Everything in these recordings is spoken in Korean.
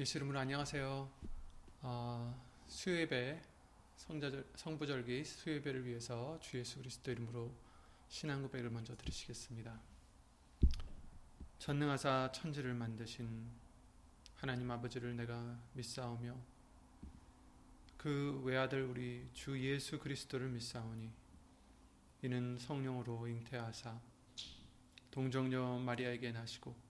예수 이름으로 안녕하세요. 어, 수요예배 성자절, 성부절기 수요예배를 위해서 주 예수 그리스도 이름으로 신앙 고백을 먼저 드리시겠습니다. 전능하사 천지를 만드신 하나님 아버지를 내가 믿사오며 그 외아들 우리 주 예수 그리스도를 믿사오니 이는 성령으로 잉태하사 동정녀 마리아에게 나시고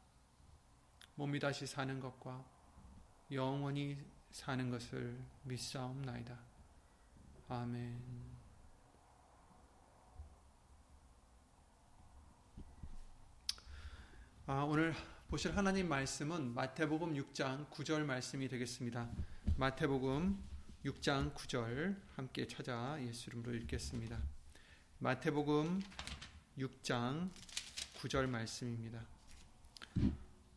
몸이 다시 사는 것과 영원히 사는 것을 믿사옵나이다. 아멘. 아, 오늘 보실 하나님 말씀은 마태복음 6장 9절 말씀이 되겠습니다. 마태복음 6장 9절 함께 찾아 예수 이름으로 읽겠습니다. 마태복음 6장 9절 말씀입니다.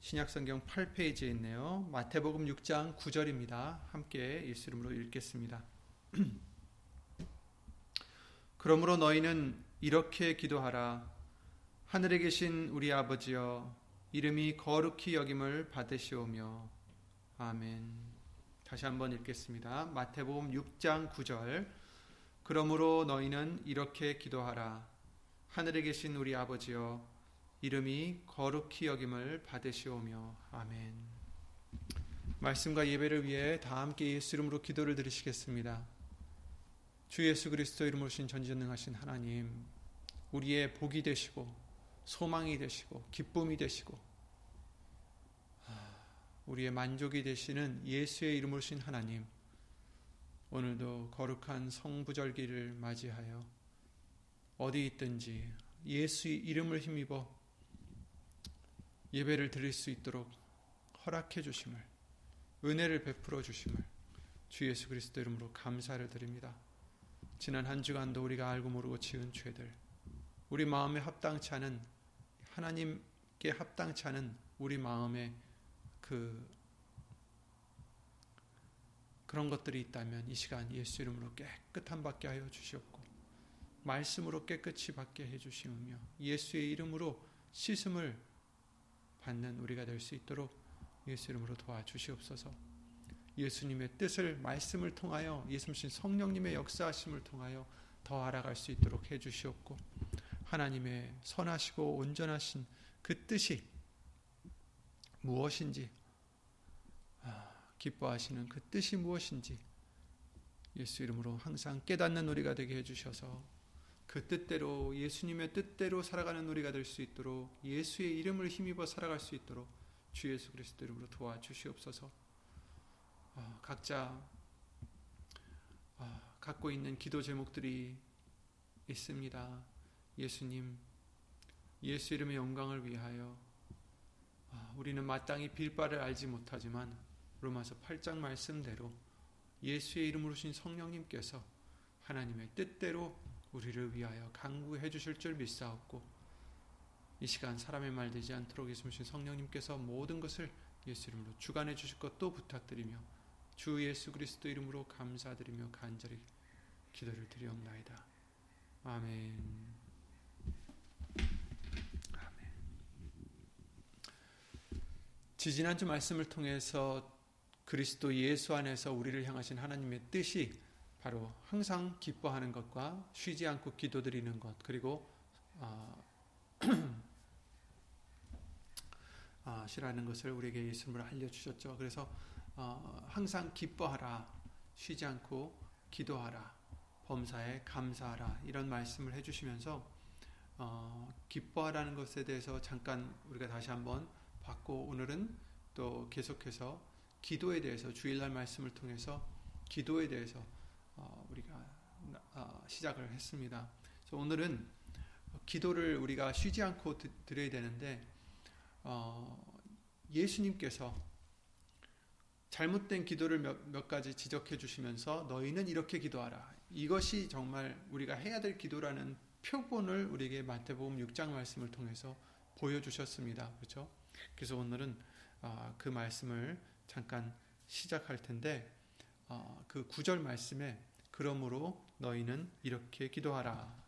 신약성경 8페이지에 있네요. 마태복음 6장 9절입니다. 함께 예수 이름으로 읽겠습니다. 그러므로 너희는 이렇게 기도하라. 하늘에 계신 우리 아버지여 이름이 거룩히 여김을 받으시오며 아멘. 다시 한번 읽겠습니다. 마태복음 6장 9절. 그러므로 너희는 이렇게 기도하라. 하늘에 계신 우리 아버지여 이름이 거룩히 여김을 받으시오며 아멘. 말씀과 예배를 위해 다 함께 예수 이름으로 기도를 드리시겠습니다. 주 예수 그리스도 이름으로 신 전지전능하신 하나님, 우리의 복이 되시고 소망이 되시고 기쁨이 되시고 우리의 만족이 되시는 예수의 이름으로 신 하나님, 오늘도 거룩한 성부절기를 맞이하여 어디 있든지 예수의 이름을 힘입어 예배를 드릴 수 있도록 허락해 주심을 은혜를 베풀어 주심을 주 예수 그리스도 이름으로 감사를 드립니다. 지난 한 주간도 우리가 알고 모르고 지은 죄들 우리 마음에 합당치 않은 하나님께 합당치 않은 우리 마음에 그 그런 것들이 있다면 이 시간 예수 이름으로 깨끗한 받게 하여 주시옵고 말씀으로 깨끗이 받게 해 주시오며 예수의 이름으로 씻음을 받는 우리가 될 수 있도록 예수 이름으로 도와주시옵소서. 예수님의 뜻을 말씀을 통하여 예수님 성령님의 역사하심을 통하여 더 알아갈 수 있도록 해 주시옵고 하나님의 선하시고 온전하신 그 뜻이 무엇인지 아, 기뻐하시는 그 뜻이 무엇인지 예수 이름으로 항상 깨닫는 우리가 되게 해 주셔서 그 뜻대로 예수님의 뜻대로 살아가는 우리가 될 수 있도록 예수의 이름을 힘입어 살아갈 수 있도록 주 예수 그리스도 이름으로 도와주시옵소서. 어, 각자 어, 갖고 있는 기도 제목들이 있습니다. 예수님, 예수 이름의 영광을 위하여 어, 우리는 마땅히 빌 바를 알지 못하지만 로마서 8장 말씀대로 예수의 이름으로 신 성령님께서 하나님의 뜻대로 우리를 위하여 강구해 주실 줄 믿사옵고 이 시간 사람의 말 되지 않도록 예수님 성령님께서 모든 것을 예수 이름으로 주관해 주실 것도 부탁드리며 주 예수 그리스도 이름으로 감사드리며 간절히 기도를 드리옵나이다. 아멘. 아멘. 지지난주 말씀을 통해서 그리스도 예수 안에서 우리를 향하신 하나님의 뜻이 바로 항상 기뻐하는 것과 쉬지 않고 기도드리는 것 그리고 어, 어, 시라는 것을 우리에게 예수님으로 알려주셨죠. 그래서 어, 항상 기뻐하라, 쉬지 않고 기도하라, 범사에 감사하라 이런 말씀을 해주시면서 어, 기뻐하라는 것에 대해서 잠깐 우리가 다시 한번 봤고 오늘은 또 계속해서 기도에 대해서 주일날 말씀을 통해서 기도에 대해서 어, 어, 시작을 했습니다. 그래서 오늘은 기도를 우리가 쉬지 않고 드려야 되는데 어, 예수님께서 잘못된 기도를 몇, 몇 가지 지적해 주시면서 너희는 이렇게 기도하라. 이것이 정말 우리가 해야 될 기도라는 표본을 우리에게 마태복음 6장 말씀을 통해서 보여주셨습니다. 그렇죠? 그래서 오늘은 아, 그 말씀을 잠깐 시작할 텐데 어, 그 구절 말씀에 그러므로 너희는 이렇게 기도하라.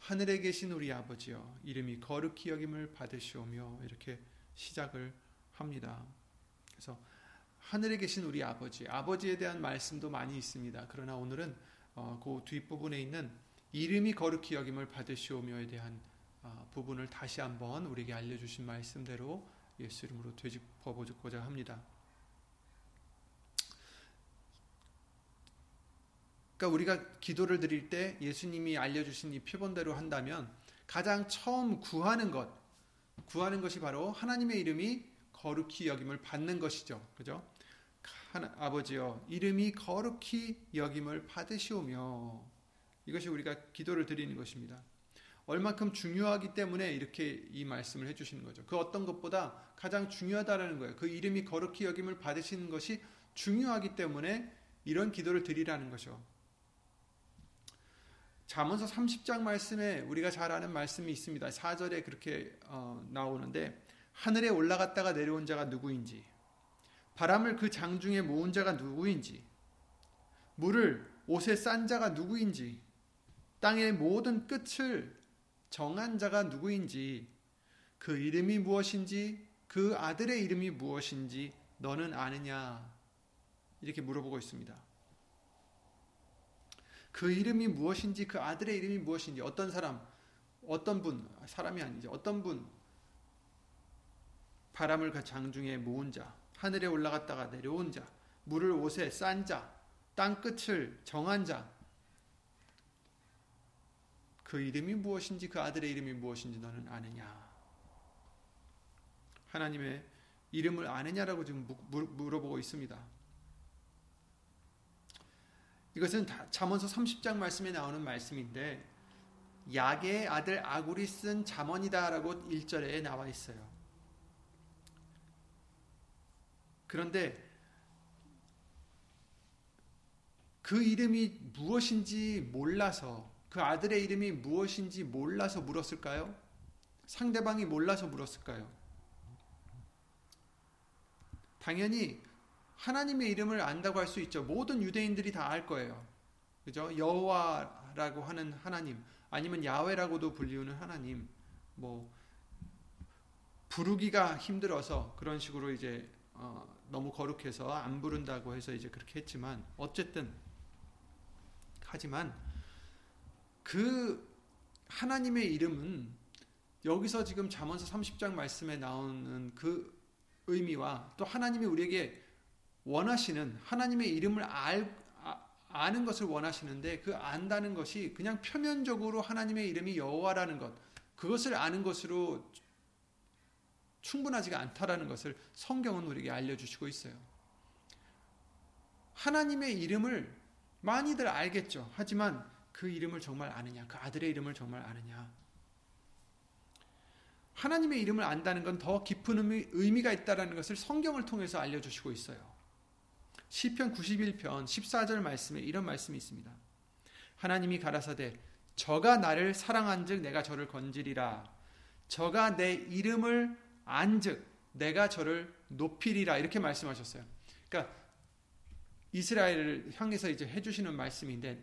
하늘에 계신 우리 아버지여 이름이 거룩히 여김을 받으시오며 이렇게 시작을 합니다. 그래서 하늘에 계신 우리 아버지, 아버지에 대한 말씀도 많이 있습니다. 그러나 오늘은 어, 그 뒷부분에 있는 이름이 거룩히 여김을 받으시오며에 대한 어, 부분을 다시 한번 우리에게 알려주신 말씀대로 예수 이름으로 되짚어 보고자 합니다. 그러니까 우리가 기도를 드릴 때 예수님이 알려주신 이 표본대로 한다면 가장 처음 구하는 것, 구하는 것이 바로 하나님의 이름이 거룩히 여김을 받는 것이죠. 그죠? 하나, 아버지여, 이름이 거룩히 여김을 받으시오며 이것이 우리가 기도를 드리는 것입니다. 얼만큼 중요하기 때문에 이렇게 이 말씀을 해주시는 거죠. 그 어떤 것보다 가장 중요하다라는 거예요. 그 이름이 거룩히 여김을 받으시는 것이 중요하기 때문에 이런 기도를 드리라는 거죠. 잠언서 30장 말씀에 우리가 잘 아는 말씀이 있습니다. 4절에 그렇게 어, 나오는데 하늘에 올라갔다가 내려온 자가 누구인지 바람을 그 장중에 모은 자가 누구인지 물을 옷에 싼 자가 누구인지 땅의 모든 끝을 정한 자가 누구인지 그 이름이 무엇인지 그 아들의 이름이 무엇인지 너는 아느냐 이렇게 물어보고 있습니다. 그 이름이 무엇인지 그 아들의 이름이 무엇인지 어떤 사람 어떤 분 사람이 아니죠 어떤 분 바람을 그 장중에 모은 자 하늘에 올라갔다가 내려온 자 물을 옷에 싼자 땅 끝을 정한 자 그 이름이 무엇인지 그 아들의 이름이 무엇인지 너는 아느냐 하나님의 이름을 아느냐라고 지금 물어보고 있습니다. 이것은 잠언서 30장 말씀에 나오는 말씀인데 야게의 아들 아굴이 쓴 잠언이다라고 1절에 나와 있어요. 그런데 그 이름이 무엇인지 몰라서 그 아들의 이름이 무엇인지 몰라서 물었을까요? 상대방이 몰라서 물었을까요? 당연히 하나님의 이름을 안다고 할 수 있죠. 모든 유대인들이 다 알 거예요. 그죠? 여호와라고 하는 하나님, 아니면 야훼라고도 불리우는 하나님, 뭐 부르기가 힘들어서 그런 식으로 이제 어, 너무 거룩해서 안 부른다고 해서 이제 그렇게 했지만 어쨌든 하지만 그 하나님의 이름은 여기서 지금 잠언서 30장 말씀에 나오는 그 의미와 또 하나님이 우리에게 원하시는 하나님의 이름을 알, 아, 는 것을 원하시는데 그 안다는 것이 그냥 표면적으로 하나님의 이름이 여호와라는 것 그것을 아는 것으로 충분하지가 않다라는 것을 성경은 우리에게 알려주시고 있어요. 하나님의 이름을 많이들 알겠죠. 하지만 그 이름을 정말 아느냐, 그 아들의 이름을 정말 아느냐. 하나님의 이름을 안다는 건 더 깊은 의미, 의미가 있다라는 것을 성경을 통해서 알려주시고 있어요. 시편 91편 14절 말씀에 이런 말씀이 있습니다. 하나님이 가라사대 저가 나를 사랑한즉 내가 저를 건지리라. 저가 내 이름을 안즉 내가 저를 높이리라 이렇게 말씀하셨어요. 그러니까 이스라엘을 향해서 이제 해 주시는 말씀인데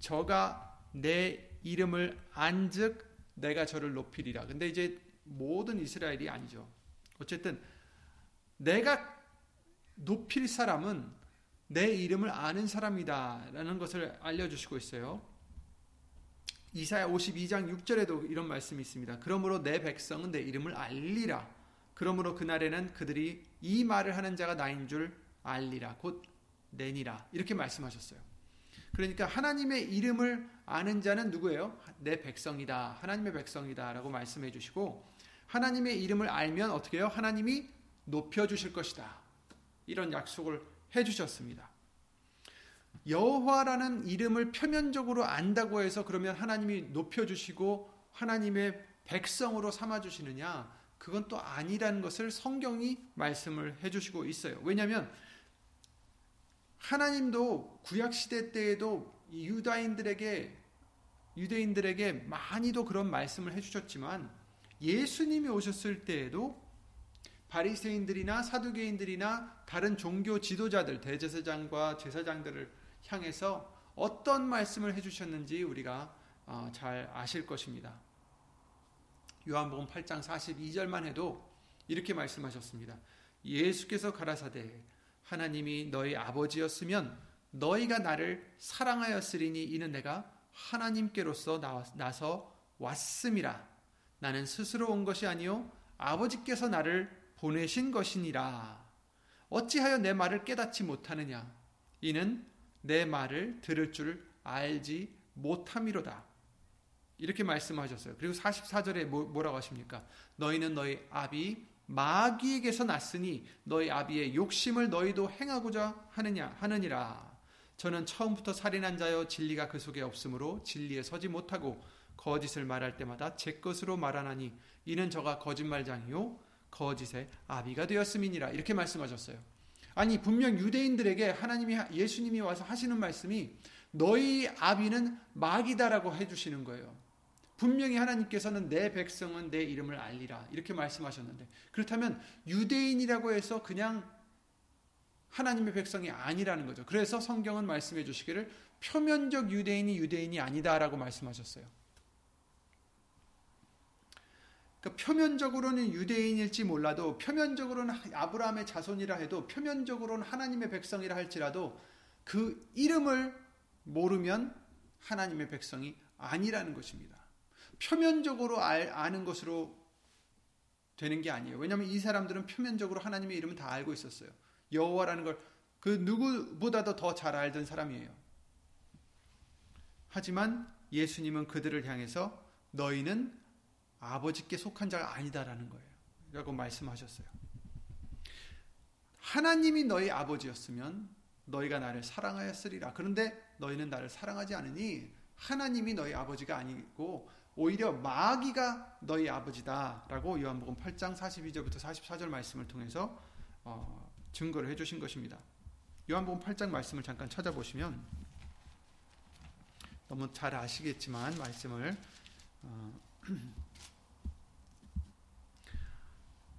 저가 내 이름을 안즉 내가 저를 높이리라. 근데 이제 모든 이스라엘이 아니죠. 어쨌든 내가 높일 사람은 내 이름을 아는 사람이다 라는 것을 알려주시고 있어요. 이사야 52장 6절에도 이런 말씀이 있습니다. 그러므로 내 백성은 내 이름을 알리라. 그러므로 그날에는 그들이 이 말을 하는 자가 나인 줄 알리라. 곧 내니라. 이렇게 말씀하셨어요. 그러니까 하나님의 이름을 아는 자는 누구예요? 내 백성이다. 하나님의 백성이다 라고 말씀해 주시고 하나님의 이름을 알면 어떻게 해요? 하나님이 높여 주실 것이다. 이런 약속을 해 주셨습니다. 여호와라는 이름을 표면적으로 안다고 해서 그러면 하나님이 높여 주시고 하나님의 백성으로 삼아 주시느냐? 그건 또 아니라는 것을 성경이 말씀을 해 주시고 있어요. 왜냐하면 하나님도 구약 시대 때에도 유다인들에게 유대인들에게 많이도 그런 말씀을 해 주셨지만 예수님이 오셨을 때에도 바리새인들이나 사두개인들이나 다른 종교 지도자들 대제사장과 제사장들을 향해서 어떤 말씀을 해주셨는지 우리가 어, 잘 아실 것입니다. 요한복음 8장 42절만 해도 이렇게 말씀하셨습니다. 예수께서 가라사대 하나님이 너희 아버지였으면 너희가 나를 사랑하였으리니 이는 내가 하나님께로서 나서 왔음이라 나는 스스로 온 것이 아니요 아버지께서 나를 보내신 것이니라 어찌하여 내 말을 깨닫지 못하느냐 이는 내 말을 들을 줄 알지 못함이로다 이렇게 말씀하셨어요. 그리고 44절에 뭐, 라고 하십니까? 너희는 너희 아비 마귀에게서 났으니 너희 아비의 욕심을 너희도 행하고자 하느냐 하느니라. 저는 처음부터 살인한 자여 진리가 그 속에 없으므로 진리에 서지 못하고 거짓을 말할 때마다 제 것으로 말하나니 이는 저가 거짓말장이요 거짓의 아비가 되었음이니라 이렇게 말씀하셨어요. 아니 분명 유대인들에게 하나님이 예수님이 와서 하시는 말씀이 너희 아비는 마귀다라고 해주시는 거예요. 분명히 하나님께서는 내 백성은 내 이름을 알리라 이렇게 말씀하셨는데 그렇다면 유대인이라고 해서 그냥 하나님의 백성이 아니라는 거죠. 그래서 성경은 말씀해 주시기를 표면적 유대인이 유대인이 아니다라고 말씀하셨어요. 그러니까 표면적으로는 유대인일지 몰라도 표면적으로는 아브라함의 자손이라 해도 표면적으로는 하나님의 백성이라 할지라도 그 이름을 모르면 하나님의 백성이 아니라는 것입니다. 표면적으로 알, 아는 것으로 되는 게 아니에요. 왜냐하면 이 사람들은 표면적으로 하나님의 이름을 다 알고 있었어요. 여호와라는 걸 그 누구보다도 더 잘 알던 사람이에요. 하지만 예수님은 그들을 향해서 너희는 아버지께 속한 자가 아니다라는 거예요. 라고 말씀하셨어요. 하나님이 너희 아버지였으면 너희가 나를 사랑하였으리라. 그런데 너희는 나를 사랑하지 않으니 하나님이 너희 아버지가 아니고 오히려 마귀가 너희 아버지다라고 요한복음 8장 42절부터 44절 말씀을 통해서 어, 증거를 해주신 것입니다. 요한복음 8장 말씀을 잠깐 찾아보시면 너무 잘 아시겠지만 말씀을 어,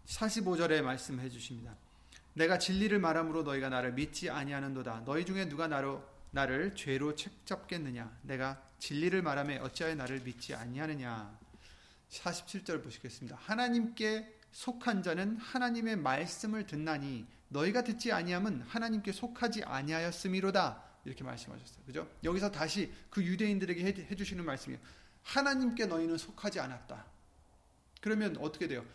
45절에 말씀해 주십니다. 내가 진리를 말함으로 너희가 나를 믿지 아니하는도다. 너희 중에 누가 나로 나를 죄로 책잡겠느냐? 내가 진리를 말하며 어찌하여 나를 믿지 아니하느냐. 47절 보시겠습니다. 하나님께 속한 자는 하나님의 말씀을 듣나니 너희가 듣지 아니함은 하나님께 속하지 아니하였음이로다. 이렇게 말씀하셨어요. 그죠? 여기서 다시 그 유대인들에게 해, 주시는 말씀이에요. 하나님께 너희는 속하지 않았다. 그러면 어떻게 돼요?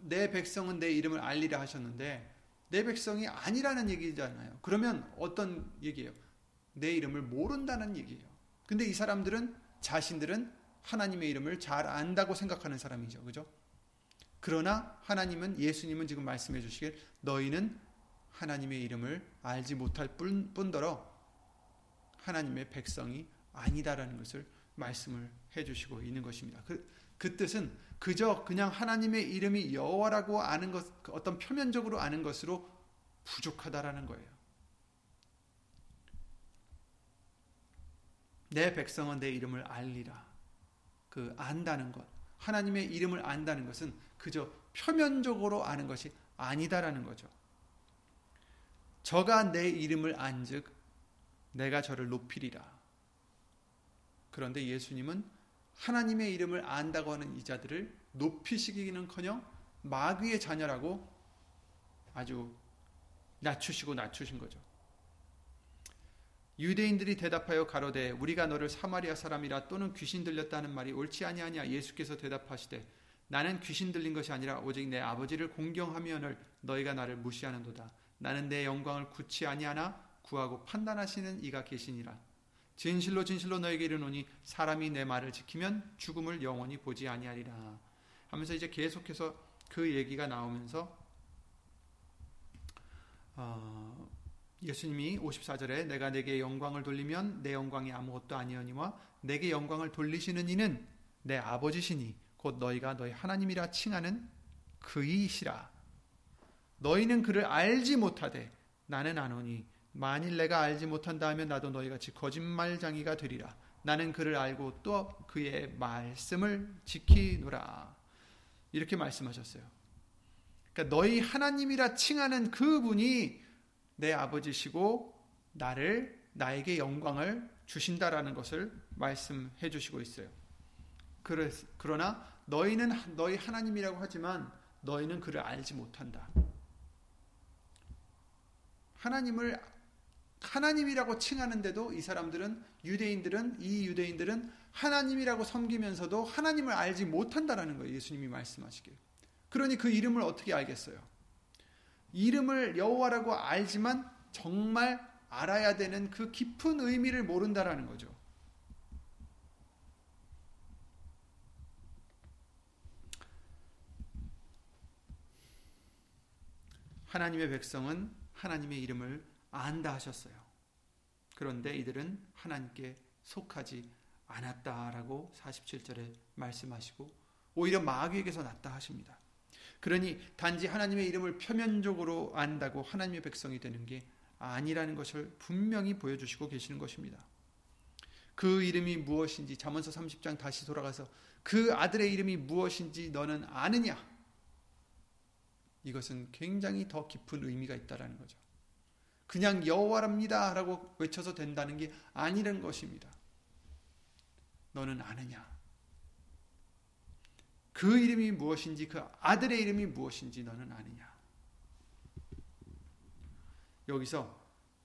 내 백성은 내 이름을 알리라 하셨는데 내 백성이 아니라는 얘기잖아요. 그러면 어떤 얘기예요? 내 이름을 모른다는 얘기예요. 근데 이 사람들은 자신들은 하나님의 이름을 잘 안다고 생각하는 사람이죠. 그죠? 그러나 하나님은 예수님은 지금 말씀해 주시길 너희는 하나님의 이름을 알지 못할 뿐더러 하나님의 백성이 아니다라는 것을 말씀을 해 주시고 있는 것입니다. 그, 그 뜻은 그저 그냥 하나님의 이름이 여호와라고 아는 것 어떤 표면적으로 아는 것으로 부족하다라는 거예요. 내 백성은 내 이름을 알리라. 그 안다는 것. 하나님의 이름을 안다는 것은 그저 표면적으로 아는 것이 아니다라는 거죠. 저가 내 이름을 안즉 내가 저를 높이리라. 그런데 예수님은 하나님의 이름을 안다고 하는 이 자들을 높이시기는커녕 마귀의 자녀라고 아주 낮추시고 낮추신 거죠. 유대인들이 대답하여 가로되 우리가 너를 사마리아 사람이라 또는 귀신 들렸다는 말이 옳지 아니하냐? 예수께서 대답하시되 나는 귀신 들린 것이 아니라 오직 내 아버지를 공경하면을 너희가 나를 무시하는도다. 나는 내 영광을 굳이 아니하나 구하고 판단하시는 이가 계시니라 진실로 진실로 너에게 이르노니 사람이 내 말을 지키면 죽음을 영원히 보지 아니하리라. 하면서 이제 계속해서 그 얘기가 나오면서 어, 예수님이 54절에 내가 내게 영광을 돌리면 내 영광이 아무것도 아니오니와 내게 영광을 돌리시는 이는 내 아버지시니 곧 너희가 너희 하나님이라 칭하는 그이시라. 너희는 그를 알지 못하되 나는 아노니 만일 내가 알지 못한다 하면 나도 너희 같이 거짓말장이가 되리라. 나는 그를 알고 또 그의 말씀을 지키노라. 이렇게 말씀하셨어요. 그러니까 너희 하나님이라 칭하는 그분이 내 아버지시고 나를 나에게 영광을 주신다라는 것을 말씀해 주시고 있어요. 그러나 너희는 너희 하나님이라고 하지만 너희는 그를 알지 못한다. 하나님을 하나님이라고 칭하는데도 이 사람들은 유대인들은 이 유대인들은 하나님이라고 섬기면서도 하나님을 알지 못한다라는 거예요. 예수님이 말씀하시길. 그러니 그 이름을 어떻게 알겠어요? 이름을 여호와라고 알지만 정말 알아야 되는 그 깊은 의미를 모른다라는 거죠. 하나님의 백성은 하나님의 이름을 안다 하셨어요. 그런데 이들은 하나님께 속하지 않았다라고 47절에 말씀하시고 오히려 마귀에게서 났다 하십니다. 그러니 단지 하나님의 이름을 표면적으로 안다고 하나님의 백성이 되는 게 아니라는 것을 분명히 보여주시고 계시는 것입니다. 그 이름이 무엇인지 잠언서 30장 다시 돌아가서 그 아들의 이름이 무엇인지 너는 아느냐? 이것은 굉장히 더 깊은 의미가 있다라는 거죠. 그냥 여호와랍니다라고 외쳐서 된다는 게 아니라는 것입니다. 너는 아느냐? 그 이름이 무엇인지 그 아들의 이름이 무엇인지 너는 아느냐? 여기서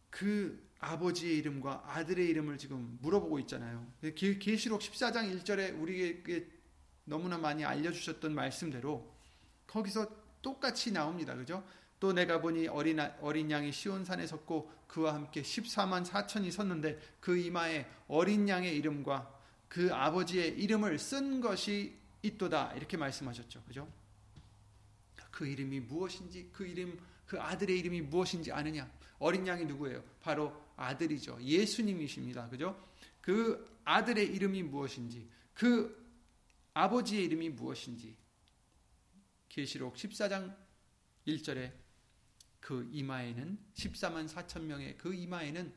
그 아버지의 이름과 아들의 이름을 지금 물어보고 있잖아요. 계시록 14장 1절에 우리에게 너무나 많이 알려 주셨던 말씀대로 거기서 똑같이 나옵니다. 그죠? 또 내가 보니 어린, 어린 양이 시온 산에 섰고 그와 함께 14만 4천이 섰는데 그 이마에 어린 양의 이름과 그 아버지의 이름을 쓴 것이 있도다. 이렇게 말씀하셨죠. 그죠? 그 이름이 무엇인지 그 이름 그 아들의 이름이 무엇인지 아느냐? 어린 양이 누구예요? 바로 아들이죠. 예수님이십니다. 그죠? 그 아들의 이름이 무엇인지 그 아버지의 이름이 무엇인지 계시록 14장 1절에 그 이마에는 14만 4천 명의 그 이마에는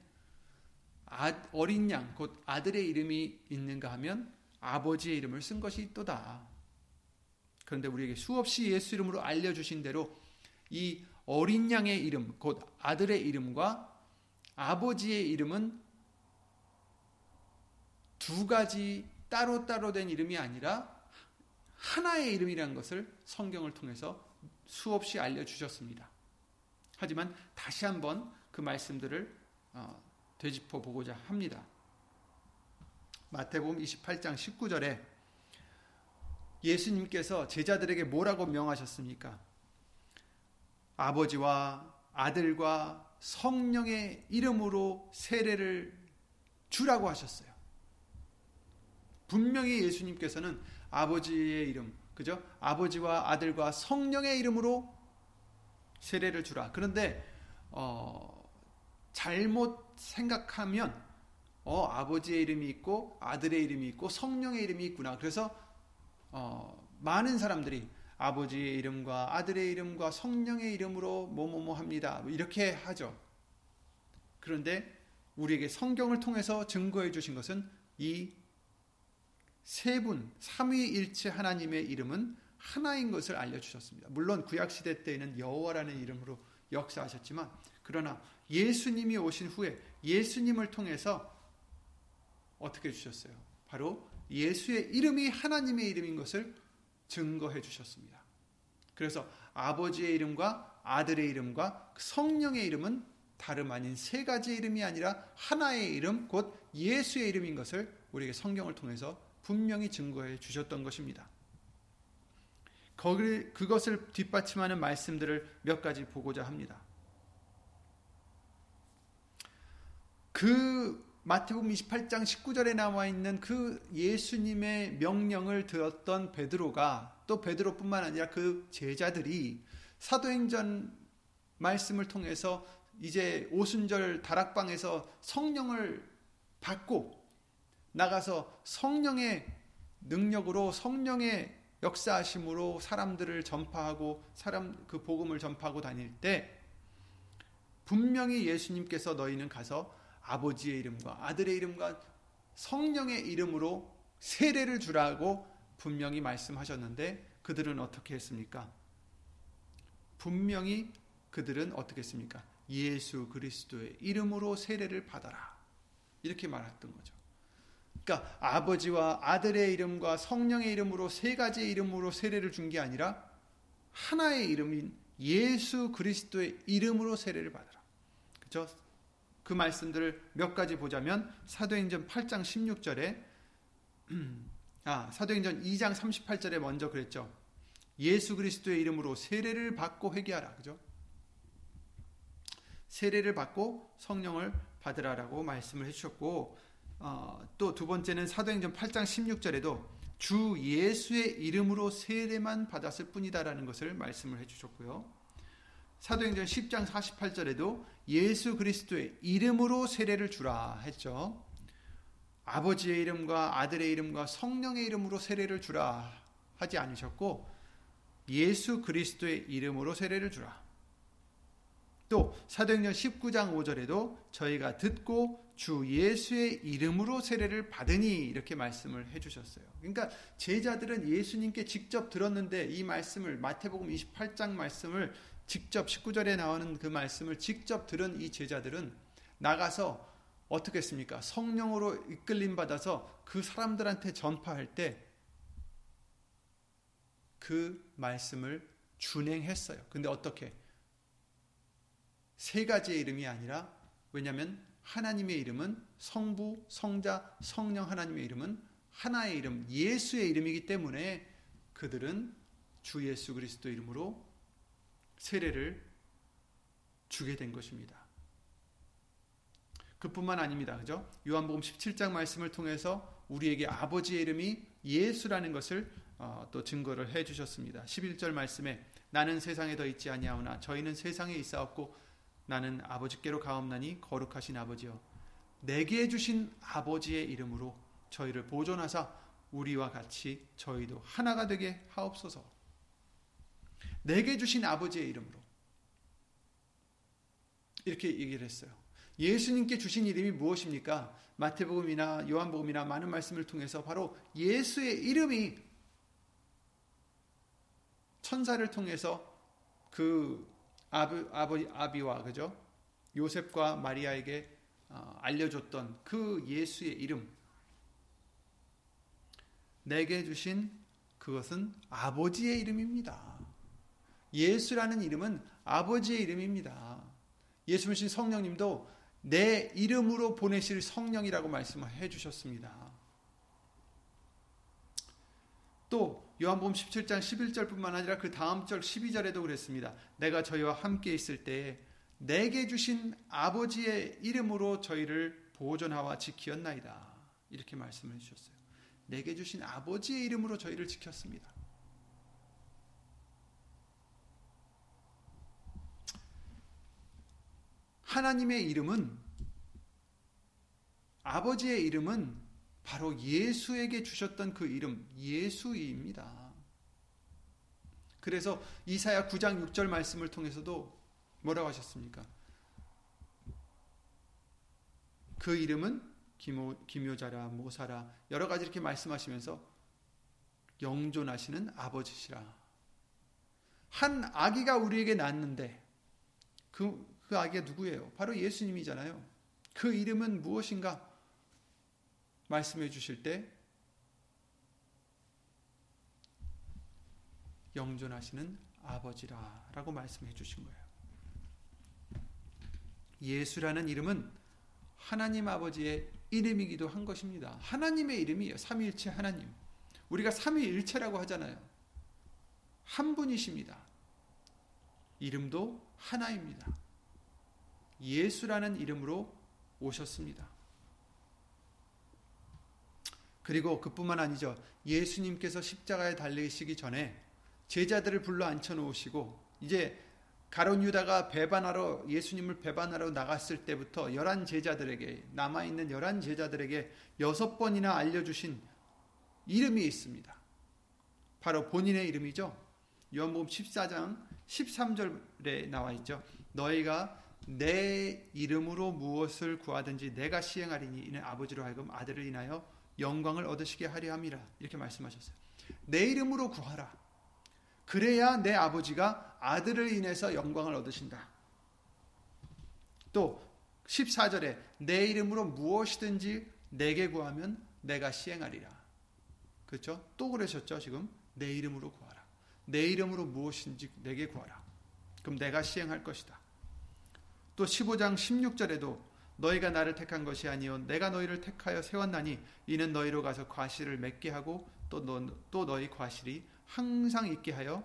아, 어린 양, 곧 아들의 이름이 있는가 하면 아버지의 이름을 쓴 것이 있도다. 그런데 우리에게 수없이 예수 이름으로 알려주신 대로 이 어린 양의 이름, 곧 아들의 이름과 아버지의 이름은 두 가지 따로따로 된 이름이 아니라 하나의 이름이라는 것을 성경을 통해서 수없이 알려주셨습니다. 하지만 다시 한번 그 말씀들을 어, 되짚어 보고자 합니다. 마태복음 28장 19절에 예수님께서 제자들에게 뭐라고 명하셨습니까? 아버지와 아들과 성령의 이름으로 세례를 주라고 하셨어요. 분명히 예수님께서는 아버지의 이름, 그죠? 아버지와 아들과 성령의 이름으로 세례를 주라. 그런데 어, 잘못 생각하면 어, 아버지의 이름이 있고 아들의 이름이 있고 성령의 이름이 있구나. 그래서 어, 많은 사람들이 아버지의 이름과 아들의 이름과 성령의 이름으로 뭐뭐뭐 합니다. 뭐 이렇게 하죠. 그런데 우리에게 성경을 통해서 증거해 주신 것은 이 세 분, 삼위일체 하나님의 이름은 하나인 것을 알려주셨습니다. 물론 구약시대 때에는 여호와라는 이름으로 역사하셨지만 그러나 예수님이 오신 후에 예수님을 통해서 어떻게 주셨어요? 바로 예수의 이름이 하나님의 이름인 것을 증거해 주셨습니다. 그래서 아버지의 이름과 아들의 이름과 성령의 이름은 다름 아닌 세 가지 이름이 아니라 하나의 이름, 곧 예수의 이름인 것을 우리에게 성경을 통해서 분명히 증거해 주셨던 것입니다. 거기 그것을 뒷받침하는 말씀들을 몇 가지 보고자 합니다. 그 마태복음 28장 19절에 나와 있는 그 예수님의 명령을 들었던 베드로가 또 베드로뿐만 아니라 그 제자들이 사도행전 말씀을 통해서 이제 오순절 다락방에서 성령을 받고 나가서 성령의 능력으로 성령의 역사하심으로 사람들을 전파하고 사람 그 복음을 전파하고 다닐 때 분명히 예수님께서 너희는 가서 아버지의 이름과 아들의 이름과 성령의 이름으로 세례를 주라고 분명히 말씀하셨는데 그들은 어떻게 했습니까? 분명히 그들은 어떻게 했습니까? 예수 그리스도의 이름으로 세례를 받아라. 이렇게 말했던 거죠. 그러니까 아버지와 아들의 이름과 성령의 이름으로 세 가지의 이름으로 세례를 준 게 아니라 하나의 이름인 예수 그리스도의 이름으로 세례를 받아라. 그죠? 그 말씀들을 몇 가지 보자면 사도행전 8장 16절에 아, 사도행전 2장 38절에 먼저 그랬죠. 예수 그리스도의 이름으로 세례를 받고 회개하라. 그죠? 세례를 받고 성령을 받으라라고 말씀을 해 주셨고 어, 또두 번째는 사도행전 8장 16절에도 주 예수의 이름으로 세례만 받았을 뿐이다라는 것을 말씀을 해 주셨고요. 사도행전 10장 48절에도 예수 그리스도의 이름으로 세례를 주라 했죠. 아버지의 이름과 아들의 이름과 성령의 이름으로 세례를 주라 하지 않으셨고 예수 그리스도의 이름으로 세례를 주라. 또 사도행전 19장 5절에도 저희가 듣고 주 예수의 이름으로 세례를 받으니 이렇게 말씀을 해 주셨어요. 그러니까 제자들은 예수님께 직접 들었는데 이 말씀을 마태복음 28장 말씀을 직접 19절에 나오는 그 말씀을 직접 들은 이 제자들은 나가서 어떻게 했습니까? 성령으로 이끌림 받아서 그 사람들한테 전파할 때 그 말씀을 준행했어요. 근데 어떻게? 세 가지의 이름이 아니라 왜냐하면 하나님의 이름은 성부, 성자, 성령 하나님의 이름은 하나의 이름, 예수의 이름이기 때문에 그들은 주 예수 그리스도 이름으로 세례를 주게 된 것입니다. 그뿐만 아닙니다. 그죠? 요한복음 17장 말씀을 통해서 우리에게 아버지의 이름이 예수라는 것을 어, 또 증거를 해 주셨습니다. 11절 말씀에 나는 세상에 더 있지 아니하오나 저희는 세상에 있사옵고 나는 아버지께로 가옵나니 거룩하신 아버지여 내게 주신 아버지의 이름으로 저희를 보존하사 우리와 같이 저희도 하나가 되게 하옵소서. 내게 주신 아버지의 이름으로 이렇게 얘기를 했어요. 예수님께 주신 이름이 무엇입니까? 마태복음이나 요한복음이나 많은 말씀을 통해서 바로 예수의 이름이 천사를 통해서 그 아비, 아버지 아비와 그죠? 요셉과 마리아에게 어, 알려줬던 그 예수의 이름 내게 주신 그것은 아버지의 이름입니다. 예수라는 이름은 아버지의 이름입니다. 예수 님신 성령님도 내 이름으로 보내실 성령이라고 말씀해 주셨습니다. 또 요한복음 17장 11절뿐만 아니라 그 다음 절 12절에도 그랬습니다. 내가 저희와 함께 있을 때 내게 주신 아버지의 이름으로 저희를 보존하와 지키었나이다. 이렇게 말씀을 주셨어요. 내게 주신 아버지의 이름으로 저희를 지켰습니다. 하나님의 이름은 아버지의 이름은 바로 예수에게 주셨던 그 이름 예수입니다. 그래서 이사야 9장 6절 말씀을 통해서도 뭐라고 하셨습니까? 그 이름은 기모, 기묘자라 모사라 여러 가지 이렇게 말씀하시면서 영존하시는 아버지시라. 한 아기가 우리에게 낳았는데 그, 그 아기가 누구예요? 바로 예수님이잖아요. 그 이름은 무엇인가? 말씀해 주실 때 영존하시는 아버지라 라고 말씀해 주신 거예요. 예수라는 이름은 하나님 아버지의 이름이기도 한 것입니다. 하나님의 이름이에요. 삼위일체 하나님. 우리가 삼위일체라고 하잖아요. 한 분이십니다. 이름도 하나입니다. 예수라는 이름으로 오셨습니다. 그리고 그뿐만 아니죠. 예수님께서 십자가에 달리시기 전에 제자들을 불러 앉혀 놓으시고 이제 가론 유다가 배반하러 예수님을 배반하러 나갔을 때부터 열한 제자들에게 남아 있는 열한 제자들에게 여섯 번이나 알려 주신 이름이 있습니다. 바로 본인의 이름이죠. 요한복음 14장 13절에 나와 있죠. 너희가 내 이름으로 무엇을 구하든지 내가 시행하리니 이는 아버지로 하여금 아들을 인하여 영광을 얻으시게 하려 함이라 이렇게 말씀하셨어요. 내 이름으로 구하라. 그래야 내 아버지가 아들을 인해서 영광을 얻으신다. 또 14절에 내 이름으로 무엇이든지 내게 구하면 내가 시행하리라. 그렇죠? 또 그러셨죠, 지금? 내 이름으로 구하라. 내 이름으로 무엇인지 내게 구하라. 그럼 내가 시행할 것이다. 또 15장 16절에도 너희가 나를 택한 것이 아니요 내가 너희를 택하여 세웠나니 이는 너희로 가서 과실을 맺게 하고 또, 너, 또 너희 과실이 항상 있게 하여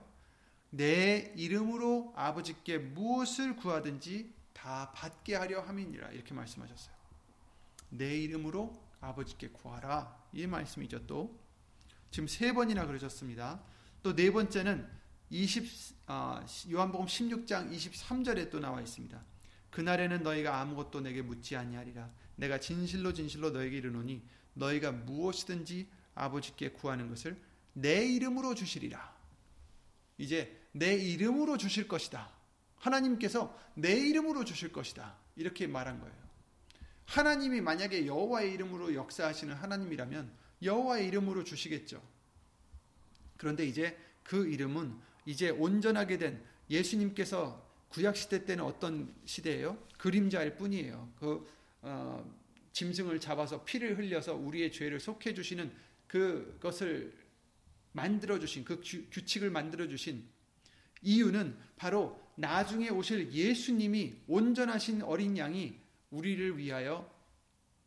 내 이름으로 아버지께 무엇을 구하든지 다 받게 하려 함이니라 이렇게 말씀하셨어요. 내 이름으로 아버지께 구하라 이 말씀이죠. 또 지금 세 번이나 그러셨습니다. 또 네 번째는 20 아, 요한복음 16장 23절에 또 나와 있습니다. 그날에는 너희가 아무것도 내게 묻지 아니하리라. 내가 진실로 진실로 너에게 이르노니 너희가 무엇이든지 아버지께 구하는 것을 내 이름으로 주시리라. 이제 내 이름으로 주실 것이다. 하나님께서 내 이름으로 주실 것이다. 이렇게 말한 거예요. 하나님이 만약에 여호와의 이름으로 역사하시는 하나님이라면 여호와의 이름으로 주시겠죠. 그런데 이제 그 이름은 이제 온전하게 된 예수님께서 구약 시대 때는 어떤 시대예요? 그림자일 뿐이에요. 그 어, 짐승을 잡아서 피를 흘려서 우리의 죄를 속해 주시는 그것을 만들어 주신 그 규칙을 만들어 주신 이유는 바로 나중에 오실 예수님이 온전하신 어린 양이 우리를 위하여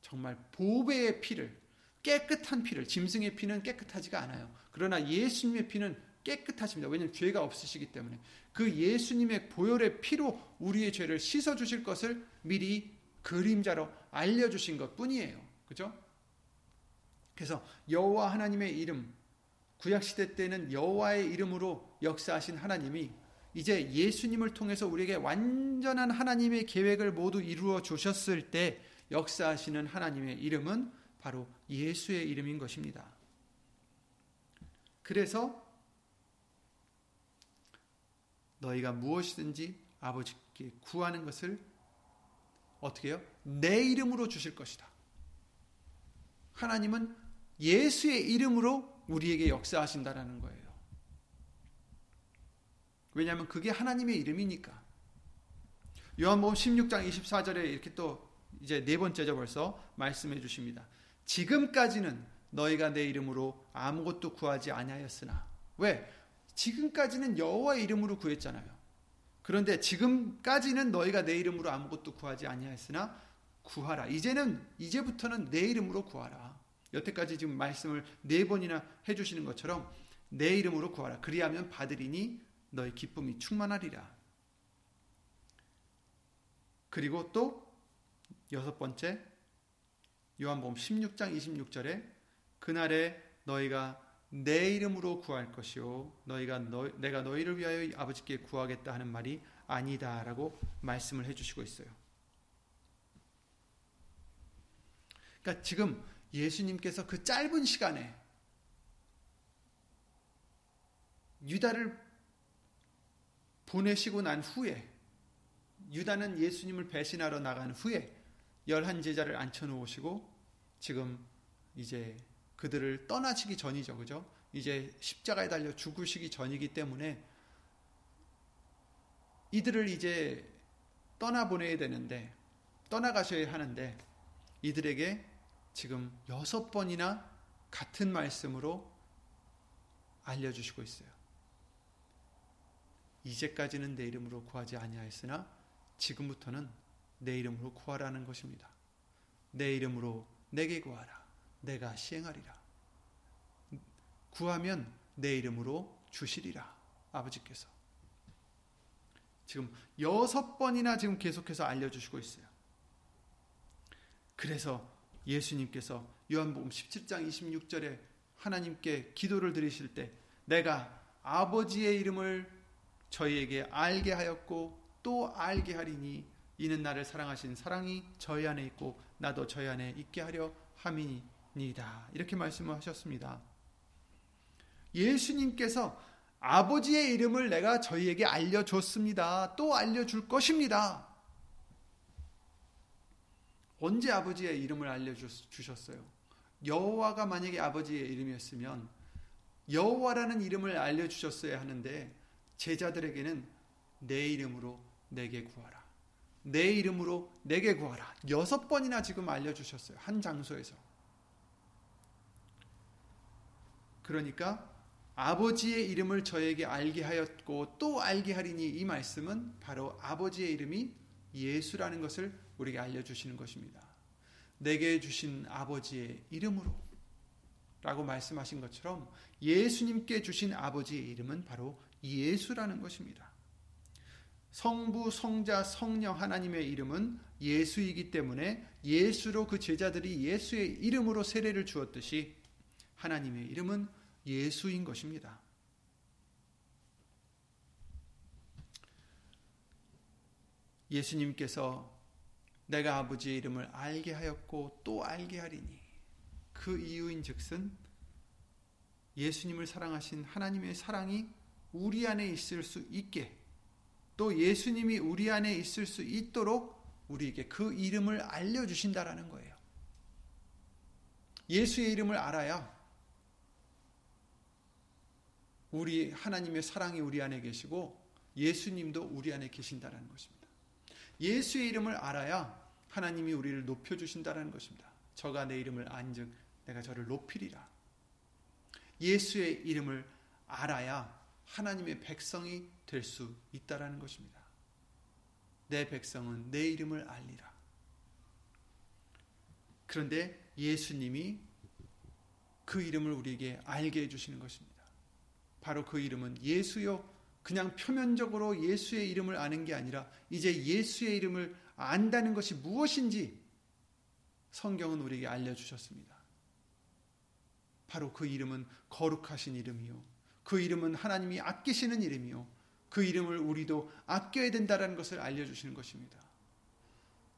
정말 보배의 피를 깨끗한 피를 짐승의 피는 깨끗하지가 않아요. 그러나 예수님의 피는 깨끗하십니다. 왜냐하면 죄가 없으시기 때문에 그 예수님의 보혈의 피로 우리의 죄를 씻어 주실 것을 미리 그림자로 알려 주신 것 뿐이에요. 그죠? 그래서 여호와 하나님의 이름 구약 시대 때는 여호와의 이름으로 역사하신 하나님이 이제 예수님을 통해서 우리에게 완전한 하나님의 계획을 모두 이루어 주셨을 때 역사하시는 하나님의 이름은 바로 예수의 이름인 것입니다. 그래서 너희가 무엇이든지 아버지께 구하는 것을 어떻게 해요? 내 이름으로 주실 것이다. 하나님은 예수의 이름으로 우리에게 역사하신다라는 거예요. 왜냐하면 그게 하나님의 이름이니까. 요한복음 16장 24절에 이렇게 또 이제 네 번째죠 벌써 말씀해 주십니다. 지금까지는 너희가 내 이름으로 아무것도 구하지 아니하였으나 왜? 지금까지는 여호와의 이름으로 구했잖아요. 그런데 지금까지는 너희가 내 이름으로 아무것도 구하지 아니하였으나 구하라. 이제는 이제부터는 내 이름으로 구하라. 여태까지 지금 말씀을 네 번이나 해 주시는 것처럼 내 이름으로 구하라. 그리하면 받으리니 너희 기쁨이 충만하리라. 그리고 또 여섯 번째 요한복음 16장 26절에 그날에 너희가 내 이름으로 구할 것이요 너희가 너, 내가 너희를 위하여 아버지께 구하겠다 하는 말이 아니다라고 말씀을 해 주시고 있어요. 그러니까 지금 예수님께서 그 짧은 시간에 유다를 보내시고 난 후에 유다는 예수님을 배신하러 나간 후에 열한 제자를 앉혀 놓으시고 지금 이제 그들을 떠나시기 전이죠. 그죠? 이제 십자가에 달려 죽으시기 전이기 때문에 이들을 이제 떠나보내야 되는데 떠나가셔야 하는데 이들에게 지금 여섯 번이나 같은 말씀으로 알려주시고 있어요. 이제까지는 내 이름으로 구하지 아니하였으나 지금부터는 내 이름으로 구하라는 것입니다. 내 이름으로 내게 구하라. 내가 시행하리라. 구하면 내 이름으로 주시리라. 아버지께서. 지금 여섯 번이나 지금 계속해서 알려주시고 있어요. 그래서 예수님께서 요한복음 17장 26절에 하나님께 기도를 드리실 때 내가 아버지의 이름을 저희에게 알게 하였고 또 알게 하리니 이는 나를 사랑하신 사랑이 저희 안에 있고 나도 저희 안에 있게 하려 함이니 이다. 이렇게 말씀을 하셨습니다. 예수님께서 아버지의 이름을 내가 저희에게 알려줬습니다. 또 알려줄 것입니다. 언제 아버지의 이름을 알려주셨어요? 여호와가 만약에 아버지의 이름이었으면 여호와라는 이름을 알려주셨어야 하는데 제자들에게는 내 이름으로 내게 구하라. 내 이름으로 내게 구하라. 여섯 번이나 지금 알려주셨어요. 한 장소에서. 그러니까 아버지의 이름을 저에게 알게 하였고 또 알게 하리니 이 말씀은 바로 아버지의 이름이 예수라는 것을 우리에게 알려주시는 것입니다. 내게 주신 아버지의 이름으로 라고 말씀하신 것처럼 예수님께 주신 아버지의 이름은 바로 예수라는 것입니다. 성부, 성자, 성령 하나님의 이름은 예수이기 때문에 예수로 그 제자들이 예수의 이름으로 세례를 주었듯이 하나님의 이름은 예수인 것입니다. 예수님께서 내가 아버지의 이름을 알게 하였고 또 알게 하리니 그 이유인 즉슨 예수님을 사랑하신 하나님의 사랑이 우리 안에 있을 수 있게 또 예수님이 우리 안에 있을 수 있도록 우리에게 그 이름을 알려주신다라는 거예요. 예수의 이름을 알아야 우리 하나님의 사랑이 우리 안에 계시고 예수님도 우리 안에 계신다는 것입니다. 예수의 이름을 알아야 하나님이 우리를 높여 주신다는 것입니다. 저가 내 이름을 안즉 내가 저를 높이리라. 예수의 이름을 알아야 하나님의 백성이 될 수 있다라는 것입니다. 내 백성은 내 이름을 알리라. 그런데 예수님이 그 이름을 우리에게 알게 해주시는 것입니다. 바로 그 이름은 예수요 그냥 표면적으로 예수의 이름을 아는 게 아니라 이제 예수의 이름을 안다는 것이 무엇인지 성경은 우리에게 알려주셨습니다. 바로 그 이름은 거룩하신 이름이요. 그 이름은 하나님이 아끼시는 이름이요. 그 이름을 우리도 아껴야 된다는 것을 알려주시는 것입니다.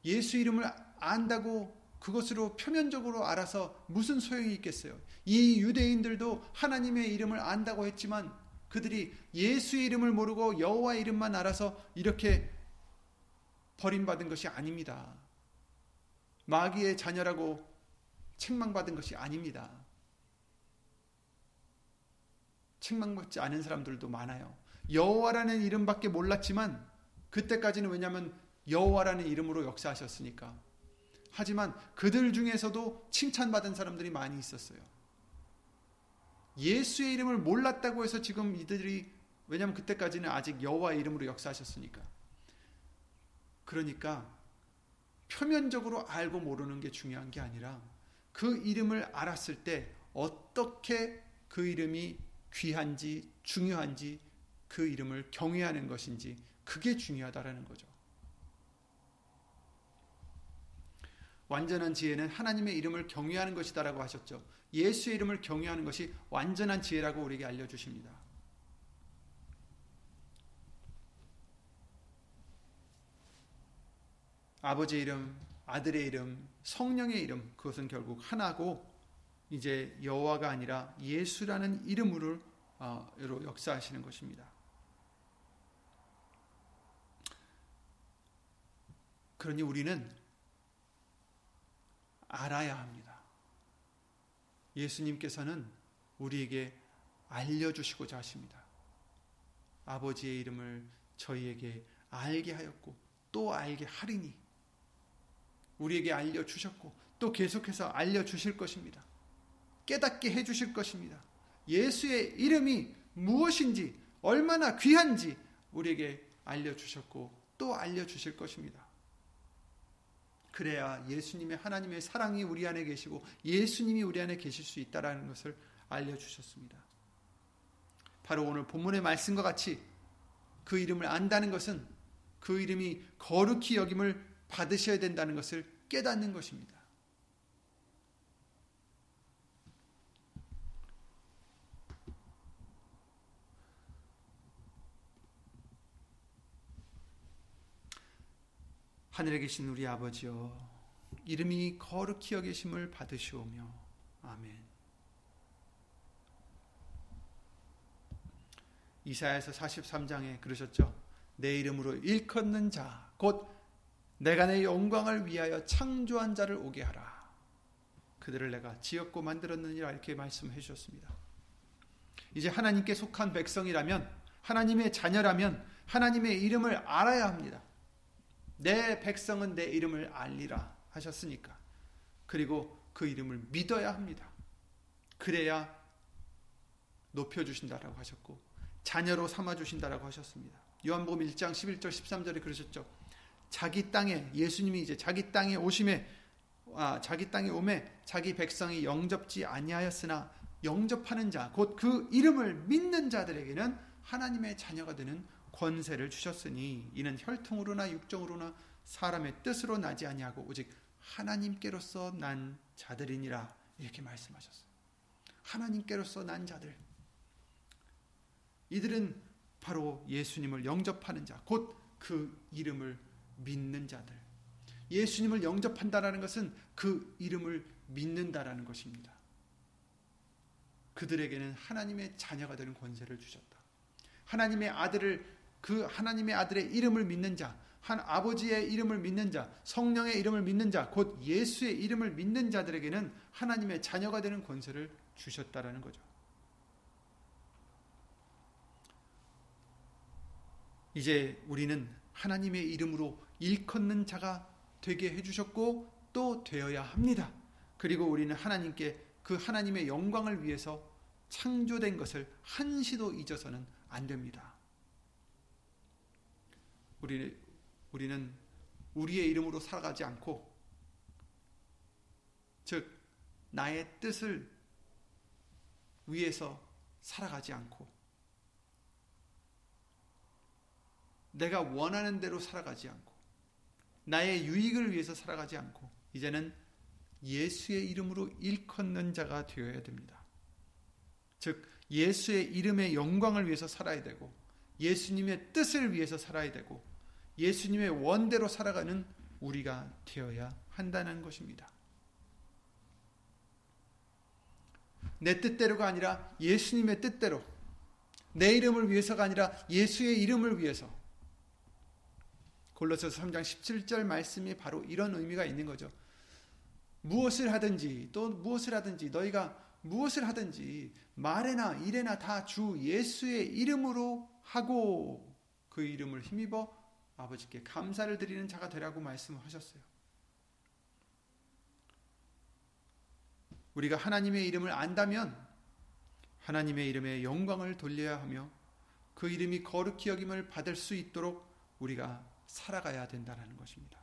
예수 이름을 안다고 그것으로 표면적으로 알아서 무슨 소용이 있겠어요? 이 유대인들도 하나님의 이름을 안다고 했지만 그들이 예수의 이름을 모르고 여호와 이름만 알아서 이렇게 버림받은 것이 아닙니다. 마귀의 자녀라고 책망받은 것이 아닙니다. 책망받지 않은 사람들도 많아요. 여호와라는 이름밖에 몰랐지만 그때까지는 왜냐하면 여호와라는 이름으로 역사하셨으니까. 하지만 그들 중에서도 칭찬받은 사람들이 많이 있었어요. 예수의 이름을 몰랐다고 해서 지금 이들이 왜냐하면 그때까지는 아직 여호와 이름으로 역사하셨으니까. 그러니까 표면적으로 알고 모르는 게 중요한 게 아니라 그 이름을 알았을 때 어떻게 그 이름이 귀한지 중요한지 그 이름을 경외하는 것인지 그게 중요하다라는 거죠. 완전한 지혜는 하나님의 이름을 경외하는 것이다라고 하셨죠. 예수의 이름을 경외하는 것이 완전한 지혜라고 우리에게 알려주십니다. 아버지의 이름, 아들의 이름, 성령의 이름 그것은 결국 하나고 이제 여호와가 아니라 예수라는 이름으로 어, 역사하시는 것입니다. 그러니 우리는 알아야 합니다. 예수님께서는 우리에게 알려주시고자 하십니다. 아버지의 이름을 저희에게 알게 하였고 또 알게 하리니 우리에게 알려주셨고 또 계속해서 알려주실 것입니다. 깨닫게 해주실 것입니다. 예수의 이름이 무엇인지 얼마나 귀한지 우리에게 알려주셨고 또 알려주실 것입니다. 그래야 예수님의 하나님의 사랑이 우리 안에 계시고 예수님이 우리 안에 계실 수 있다라는 것을 알려 주셨습니다. 바로 오늘 본문의 말씀과 같이 그 이름을 안다는 것은 그 이름이 거룩히 여김을 받으셔야 된다는 것을 깨닫는 것입니다. 하늘에 계신 우리 아버지여 이름이 거룩히 여기심을 받으시오며 아멘. 이사야서 43장에 그러셨죠. 내 이름으로 일컫는 자, 곧 내가 내 영광을 위하여 창조한 자를 오게 하라. 그들을 내가 지었고 만들었느니라 이렇게 말씀해 주셨습니다. 이제 하나님께 속한 백성이라면 하나님의 자녀라면 하나님의 이름을 알아야 합니다. 내 백성은 내 이름을 알리라 하셨으니까. 그리고 그 이름을 믿어야 합니다. 그래야 높여주신다라고 하셨고, 자녀로 삼아주신다라고 하셨습니다. 요한복음 1장 11절 13절에 그러셨죠. 자기 땅에, 예수님이 이제 자기 땅에 오심에, 아, 자기 땅에 오매 자기 백성이 영접지 아니하였으나 영접하는 자, 곧 그 이름을 믿는 자들에게는 하나님의 자녀가 되는 권세를 주셨으니 이는 혈통으로나 육정으로나 사람의 뜻으로 나지 아니하고 오직 하나님께로서 난 자들이니라 이렇게 말씀하셨어요. 하나님께로서 난 자들. 이들은 바로 예수님을 영접하는 자, 곧 그 이름을 믿는 자들. 예수님을 영접한다라는 것은 그 이름을 믿는다라는 것입니다. 그들에게는 하나님의 자녀가 되는 권세를 주셨다. 하나님의 아들을 그 하나님의 아들의 이름을 믿는 자, 한 아버지의 이름을 믿는 자, 성령의 이름을 믿는 자, 곧 예수의 이름을 믿는 자들에게는 하나님의 자녀가 되는 권세를 주셨다라는 거죠. 이제 우리는 하나님의 이름으로 일컫는 자가 되게 해주셨고 또 되어야 합니다. 그리고 우리는 하나님께 그 하나님의 영광을 위해서 창조된 것을 한시도 잊어서는 안 됩니다. 우리, 우리는 우리의 이름으로 살아가지 않고, 즉, 나의 뜻을 위해서 살아가지 않고, 내가 원하는 대로 살아가지 않고, 나의 유익을 위해서 살아가지 않고, 이제는 예수의 이름으로 일컫는 자가 되어야 됩니다. 즉, 예수의 이름의 영광을 위해서 살아야 되고, 예수님의 뜻을 위해서 살아야 되고, 예수님의 원대로 살아가는 우리가 되어야 한다는 것입니다. 내 뜻대로가 아니라 예수님의 뜻대로, 내 이름을 위해서가 아니라 예수의 이름을 위해서. 골로새서 3장 17절 말씀이 바로 이런 의미가 있는 거죠. 무엇을 하든지 또 무엇을 하든지 너희가 무엇을 하든지 말에나 일에나 다 주 예수의 이름으로 하고 그 이름을 힘입어 아버지께 감사를 드리는 자가 되라고 말씀하셨어요. 우리가 하나님의 이름을 안다면 하나님의 이름에 영광을 돌려야 하며 그 이름이 거룩히 여김을 받을 수 있도록 우리가 살아가야 된다는 것입니다.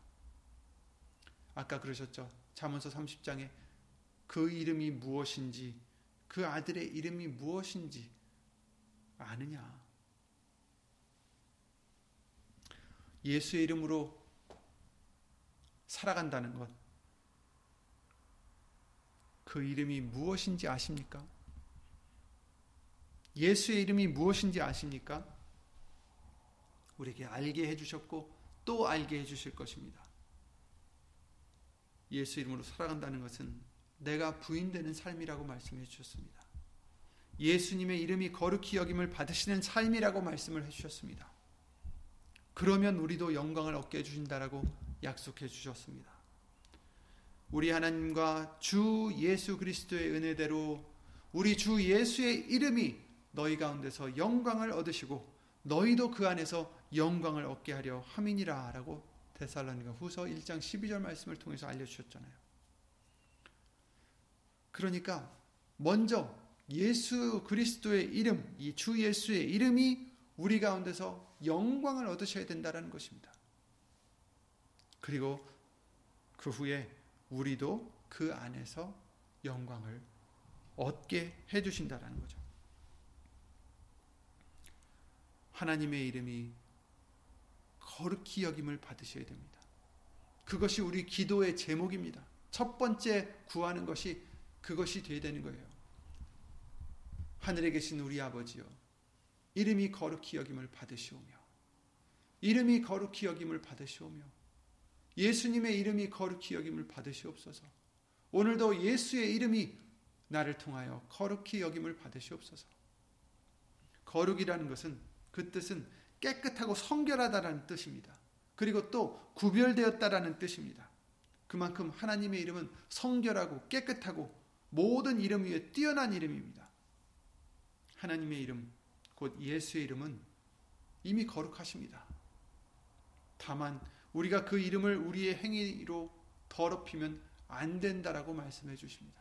아까 그러셨죠. 잠언서 30장에 그 이름이 무엇인지 그 아들의 이름이 무엇인지 아느냐. 예수의 이름으로 살아간다는 것. 그 이름이 무엇인지 아십니까? 예수의 이름이 무엇인지 아십니까? 우리에게 알게 해주셨고 또 알게 해주실 것입니다. 예수 이름으로 살아간다는 것은 내가 부인되는 삶이라고 말씀해 주셨습니다. 예수님의 이름이 거룩히 여김을 받으시는 삶이라고 말씀을 해 주셨습니다. 그러면 우리도 영광을 얻게 해주신다라고 약속해 주셨습니다. 우리 하나님과 주 예수 그리스도의 은혜대로 우리 주 예수의 이름이 너희 가운데서 영광을 얻으시고 너희도 그 안에서 영광을 얻게 하려 함이니라 라고 데살로니가 후서 1장 12절 말씀을 통해서 알려주셨잖아요. 그러니까 먼저 예수 그리스도의 이름, 이 주 예수의 이름이 우리 가운데서 영광을 얻으셔야 된다는 것입니다. 그리고 그 후에 우리도 그 안에서 영광을 얻게 해 주신다라는 거죠. 하나님의 이름이 거룩히 여김을 받으셔야 됩니다. 그것이 우리 기도의 제목입니다. 첫 번째 구하는 것이 그것이 되어야 되는 거예요. 하늘에 계신 우리 아버지요. 이름이 거룩히 여김을 받으시오며 이름이 거룩히 여김을 받으시오며 예수님의 이름이 거룩히 여김을 받으시옵소서. 오늘도 예수의 이름이 나를 통하여 거룩히 여김을 받으시옵소서. 거룩이라는 것은 그 뜻은 깨끗하고 성결하다라는 뜻입니다. 그리고 또 구별되었다라는 뜻입니다. 그만큼 하나님의 이름은 성결하고 깨끗하고 모든 이름 위에 뛰어난 이름입니다. 하나님의 이름, 곧 예수의 이름은 이미 거룩하십니다. 다만 우리가 그 이름을 우리의 행위로 더럽히면 안 된다라고 말씀해 주십니다.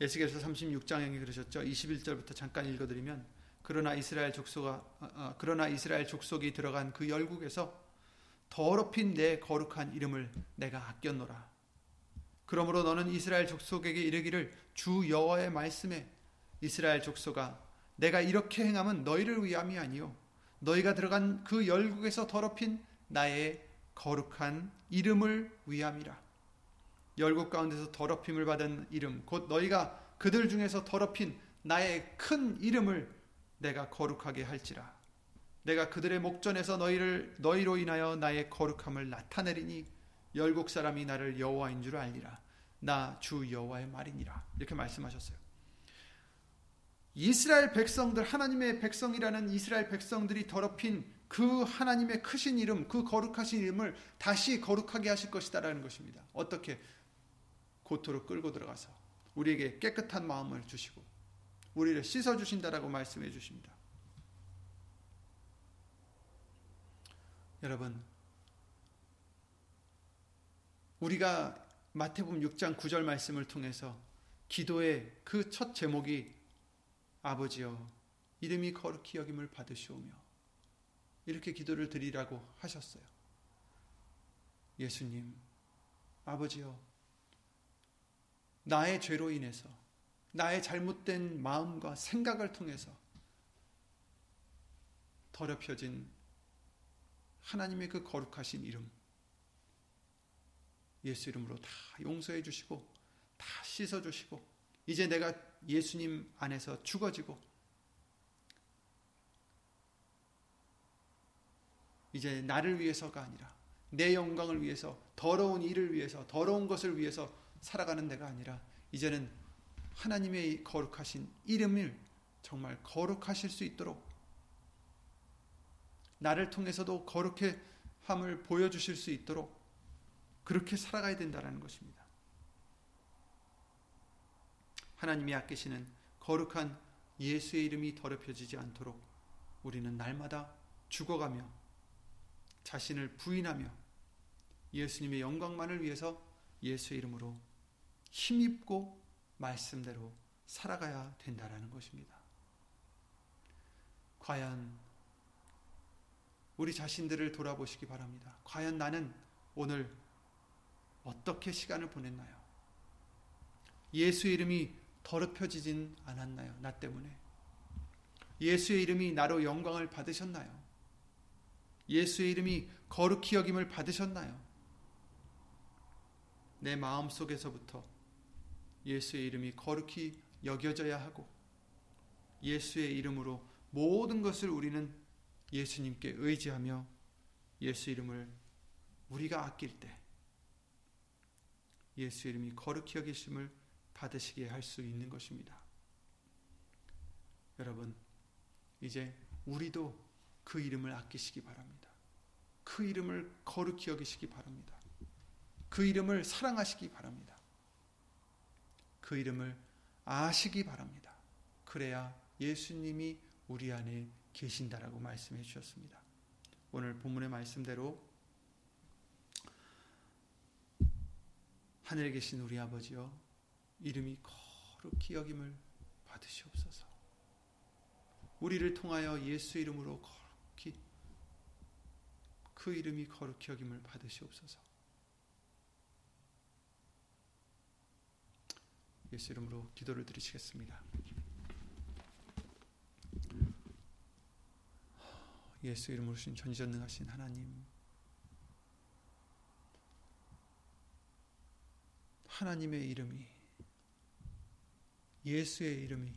에스겔서 36장에 그러셨죠. 21절부터 잠깐 읽어드리면 그러나 이스라엘 족속아 어, 어, 그러나 이스라엘 족속이 들어간 그 열국에서 더럽힌 내 거룩한 이름을 내가 아꼈노라. 그러므로 너는 이스라엘 족속에게 이르기를 주 여호와의 말씀에 이스라엘 족속아 내가 이렇게 행함은 너희를 위함이 아니요 너희가 들어간 그 열국에서 더럽힌 나의 거룩한 이름을 위함이라. 열국 가운데서 더럽힘을 받은 이름 곧 너희가 그들 중에서 더럽힌 나의 큰 이름을 내가 거룩하게 할지라. 내가 그들의 목전에서 너희를 너희로 인하여 나의 거룩함을 나타내리니 열국 사람이 나를 여호와인 줄 알리라. 나 주 여호와의 말이니라. 이렇게 말씀하셨어요. 이스라엘 백성들 하나님의 백성이라는 이스라엘 백성들이 더럽힌 그 하나님의 크신 이름, 그 거룩하신 이름을 다시 거룩하게 하실 것이다라는 것입니다. 어떻게 고토로 끌고 들어가서 우리에게 깨끗한 마음을 주시고 우리를 씻어 주신다라고 말씀해 주십니다. 여러분 우리가 마태복음 6장 9절 말씀을 통해서 기도의 그 첫 제목이 아버지여 이름이 거룩히 여김을 받으시오며 이렇게 기도를 드리라고 하셨어요. 예수님 아버지여 나의 죄로 인해서 나의 잘못된 마음과 생각을 통해서 더럽혀진 하나님의 그 거룩하신 이름 예수 이름으로 다 용서해 주시고 다 씻어 주시고 이제 내가 예수님 안에서 죽어지고 이제 나를 위해서가 아니라 내 영광을 위해서 더러운 일을 위해서 더러운 것을 위해서 살아가는 데가 아니라 이제는 하나님의 거룩하신 이름을 정말 거룩하실 수 있도록 나를 통해서도 거룩해 함을 보여주실 수 있도록 그렇게 살아가야 된다는 것입니다. 하나님이 아끼시는 거룩한 예수의 이름이 더럽혀지지 않도록 우리는 날마다 죽어가며 자신을 부인하며 예수님의 영광만을 위해서 예수의 이름으로 힘입고 말씀대로 살아가야 된다라는 것입니다. 과연 우리 자신들을 돌아보시기 바랍니다. 과연 나는 오늘 어떻게 시간을 보냈나요? 예수의 이름이 더럽혀지진 않았나요? 나 때문에. 예수의 이름이 나로 영광을 받으셨나요? 예수의 이름이 거룩히 여김을 받으셨나요? 내 마음 속에서부터 예수의 이름이 거룩히 여겨져야 하고 예수의 이름으로 모든 것을 우리는 예수님께 의지하며 예수 이름을 우리가 아낄 때 예수 이름이 거룩히 여기심을 받으시게 할 수 있는 것입니다. 여러분, 이제 우리도 그 이름을 아끼시기 바랍니다. 그 이름을 거룩히 여기시기 바랍니다. 그 이름을 사랑하시기 바랍니다. 그 이름을 아시기 바랍니다. 그래야 예수님이 우리 안에 계신다라고 말씀해 주셨습니다. 오늘 본문의 말씀대로 하늘에 계신 우리 아버지여 이름이 거룩히 여김을 받으시옵소서. 우리를 통하여 예수 이름으로 거룩히 그 이름이 거룩히 여김을 받으시옵소서. 예수 이름으로 기도를 드리시겠습니다. 예수 이름으로 신 전지전능하신 하나님 하나님의 이름이 예수의 이름이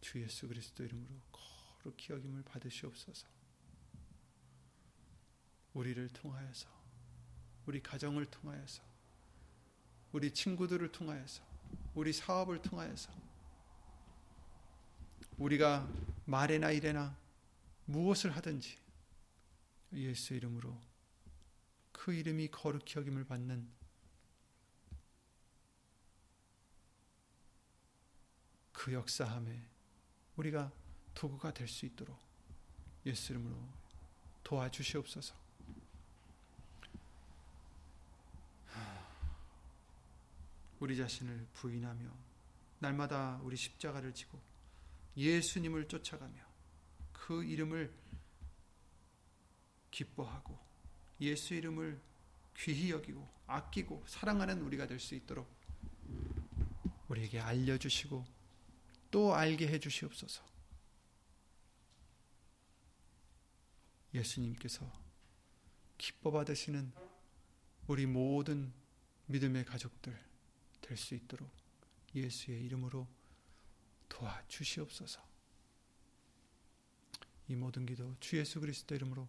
주 예수 그리스도 이름으로 거룩히 여김을 받으시옵소서. 우리를 통하여서 우리 가정을 통하여서 우리 친구들을 통하여서 우리 사업을 통하여서 우리가 말에나 일에나 무엇을 하든지 예수 이름으로 그 이름이 거룩히 여김을 받는 그 역사함에 우리가 도구가 될 수 있도록 예수 이름으로 도와주시옵소서. 우리 자신을 부인하며 날마다 우리 십자가를 지고 예수님을 쫓아가며 그 이름을 기뻐하고 예수 이름을 귀히 여기고 아끼고 사랑하는 우리가 될 수 있도록 우리에게 알려주시고 또 알게 해주시옵소서. 예수님께서 기뻐 받으시는 우리 모든 믿음의 가족들 될 수 있도록 예수의 이름으로 도와주시옵소서. 이 모든 기도 주 예수 그리스도 이름으로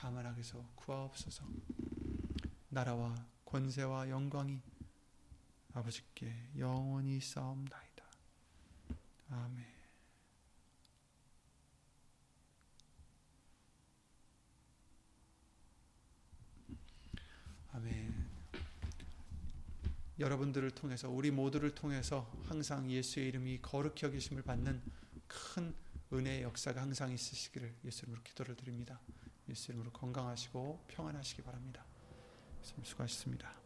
다만 악에서 구하옵소서 나라와 권세와 영광이 아버지께 영원히 싸움나이다. 아멘 아멘 여러분들을 통해서 우리 모두를 통해서 항상 예수의 이름이 거룩히 여기심을 받는 큰 은혜의 역사가 항상 있으시기를 예수 이름으로 기도를 드립니다. 예수 이름으로 건강하시고 평안하시기 바랍니다. 수고하셨습니다.